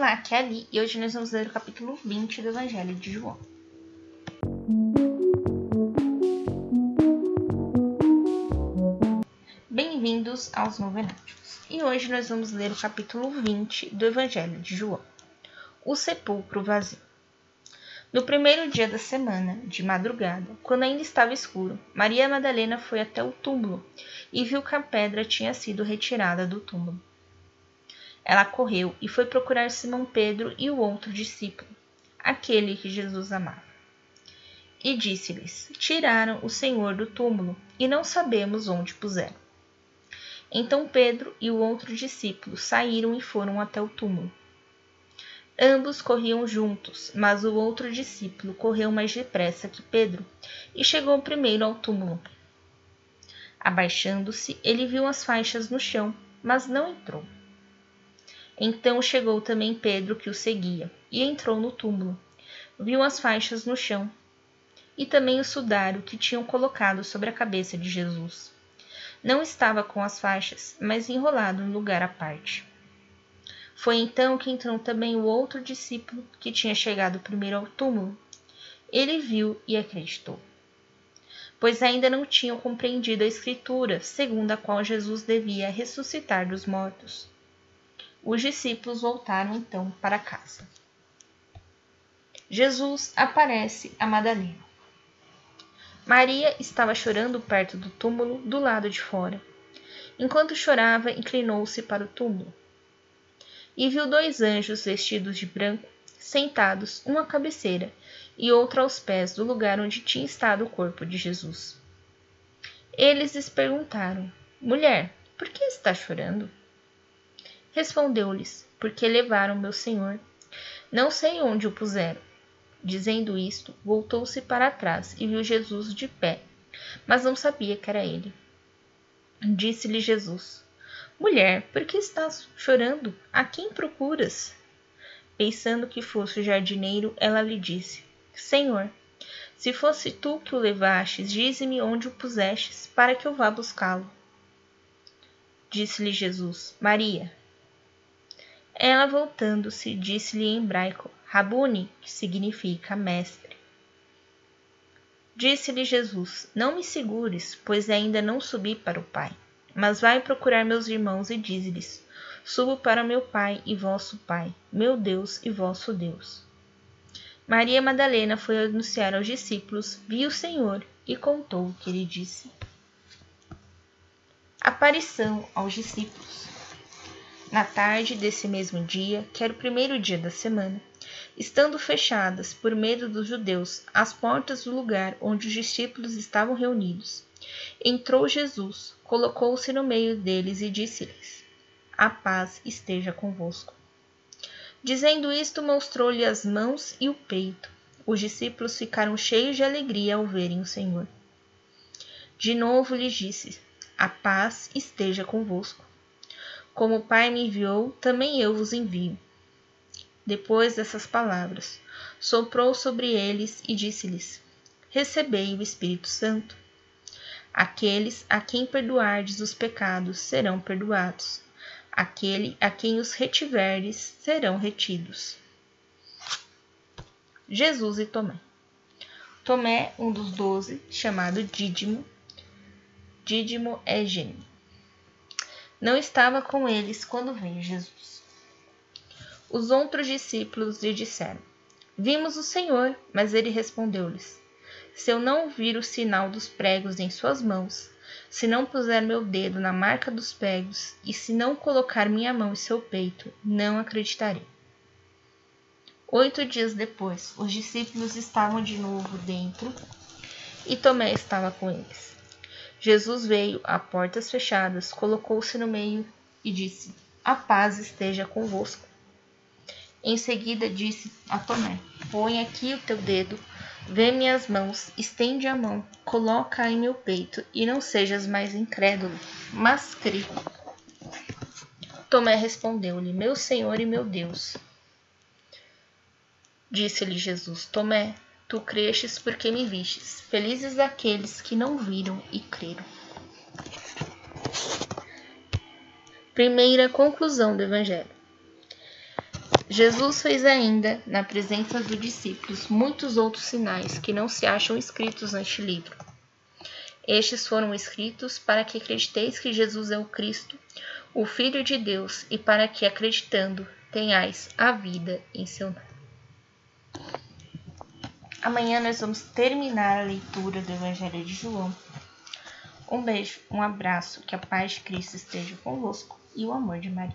Olá, aqui é Ali e hoje nós vamos ler o capítulo 20 do Evangelho de João. Bem-vindos aos Novenáticos e hoje nós vamos ler o capítulo 20 do Evangelho de João, o sepulcro vazio. No primeiro dia da semana, de madrugada, quando ainda estava escuro, Maria Madalena foi até o túmulo e viu que a pedra tinha sido retirada do túmulo. Ela correu e foi procurar Simão Pedro e o outro discípulo, aquele que Jesus amava. E disse-lhes: Tiraram o Senhor do túmulo e não sabemos onde puseram. Então Pedro e o outro discípulo saíram e foram até o túmulo. Ambos corriam juntos, mas o outro discípulo correu mais depressa que Pedro e chegou primeiro ao túmulo. Abaixando-se, ele viu as faixas no chão, mas não entrou. Então chegou também Pedro, que o seguia, e entrou no túmulo. Viu as faixas no chão, e também o sudário que tinham colocado sobre a cabeça de Jesus. Não estava com as faixas, mas enrolado em lugar à parte. Foi então que entrou também o outro discípulo, que tinha chegado primeiro ao túmulo. Ele viu e acreditou. Pois ainda não tinham compreendido a Escritura, segundo a qual Jesus devia ressuscitar dos mortos. Os discípulos voltaram então para casa. Jesus aparece a Madalena. Maria estava chorando perto do túmulo, do lado de fora. Enquanto chorava, inclinou-se para o túmulo e viu dois anjos vestidos de branco, sentados, um à cabeceira e outro aos pés do lugar onde tinha estado o corpo de Jesus. Eles lhes perguntaram: Mulher, por que está chorando? Respondeu-lhes: Porque levaram meu senhor. Não sei onde o puseram. Dizendo isto, voltou-se para trás e viu Jesus de pé, mas não sabia que era ele. Disse-lhe Jesus: Mulher, por que estás chorando? A quem procuras? Pensando que fosse o jardineiro, ela lhe disse: Senhor, se fosse tu que o levastes, dize-me onde o pusestes, para que eu vá buscá-lo. Disse-lhe Jesus: Maria. Ela, voltando-se, disse-lhe em hebraico, Rabuni, que significa mestre. Disse-lhe Jesus: Não me segures, pois ainda não subi para o Pai. Mas vai procurar meus irmãos e dize-lhes: Subo para meu Pai e vosso Pai, meu Deus e vosso Deus. Maria Madalena foi anunciar aos discípulos, viu o Senhor e contou o que ele disse. Aparição aos discípulos. Na tarde desse mesmo dia, que era o primeiro dia da semana, estando fechadas, por medo dos judeus, as portas do lugar onde os discípulos estavam reunidos, entrou Jesus, colocou-se no meio deles e disse-lhes: A paz esteja convosco. Dizendo isto, mostrou-lhe as mãos e o peito. Os discípulos ficaram cheios de alegria ao verem o Senhor. De novo lhes disse: A paz esteja convosco. Como o Pai me enviou, também eu vos envio. Depois dessas palavras, soprou sobre eles e disse-lhes: Recebei o Espírito Santo. Aqueles a quem perdoardes os pecados serão perdoados. Aquele a quem os retiverdes serão retidos. Jesus e Tomé. Tomé, um dos doze, chamado Dídimo. Dídimo é gênio não estava com eles quando veio Jesus. Os outros discípulos lhe disseram: Vimos o Senhor, mas ele respondeu-lhes: Se eu não vir o sinal dos pregos em suas mãos, se não puser meu dedo na marca dos pregos e se não colocar minha mão em seu peito, não acreditarei. Oito dias depois, os discípulos estavam de novo dentro e Tomé estava com eles. Jesus veio a portas fechadas, colocou-se no meio e disse: A paz esteja convosco. Em seguida disse a Tomé: Põe aqui o teu dedo, vê minhas mãos, estende a mão, coloca em meu peito e não sejas mais incrédulo, mas crê. Tomé respondeu-lhe: Meu Senhor e meu Deus. Disse-lhe Jesus: Tomé, Tu crestes porque me vistes. Felizes aqueles que não viram e creram. Primeira conclusão do Evangelho. Jesus fez ainda, na presença dos discípulos, muitos outros sinais que não se acham escritos neste livro. Estes foram escritos para que acrediteis que Jesus é o Cristo, o Filho de Deus, e para que, acreditando, tenhais a vida em seu nome. Amanhã nós vamos terminar a leitura do Evangelho de João. Um beijo, um abraço, que a paz de Cristo esteja convosco e o amor de Maria.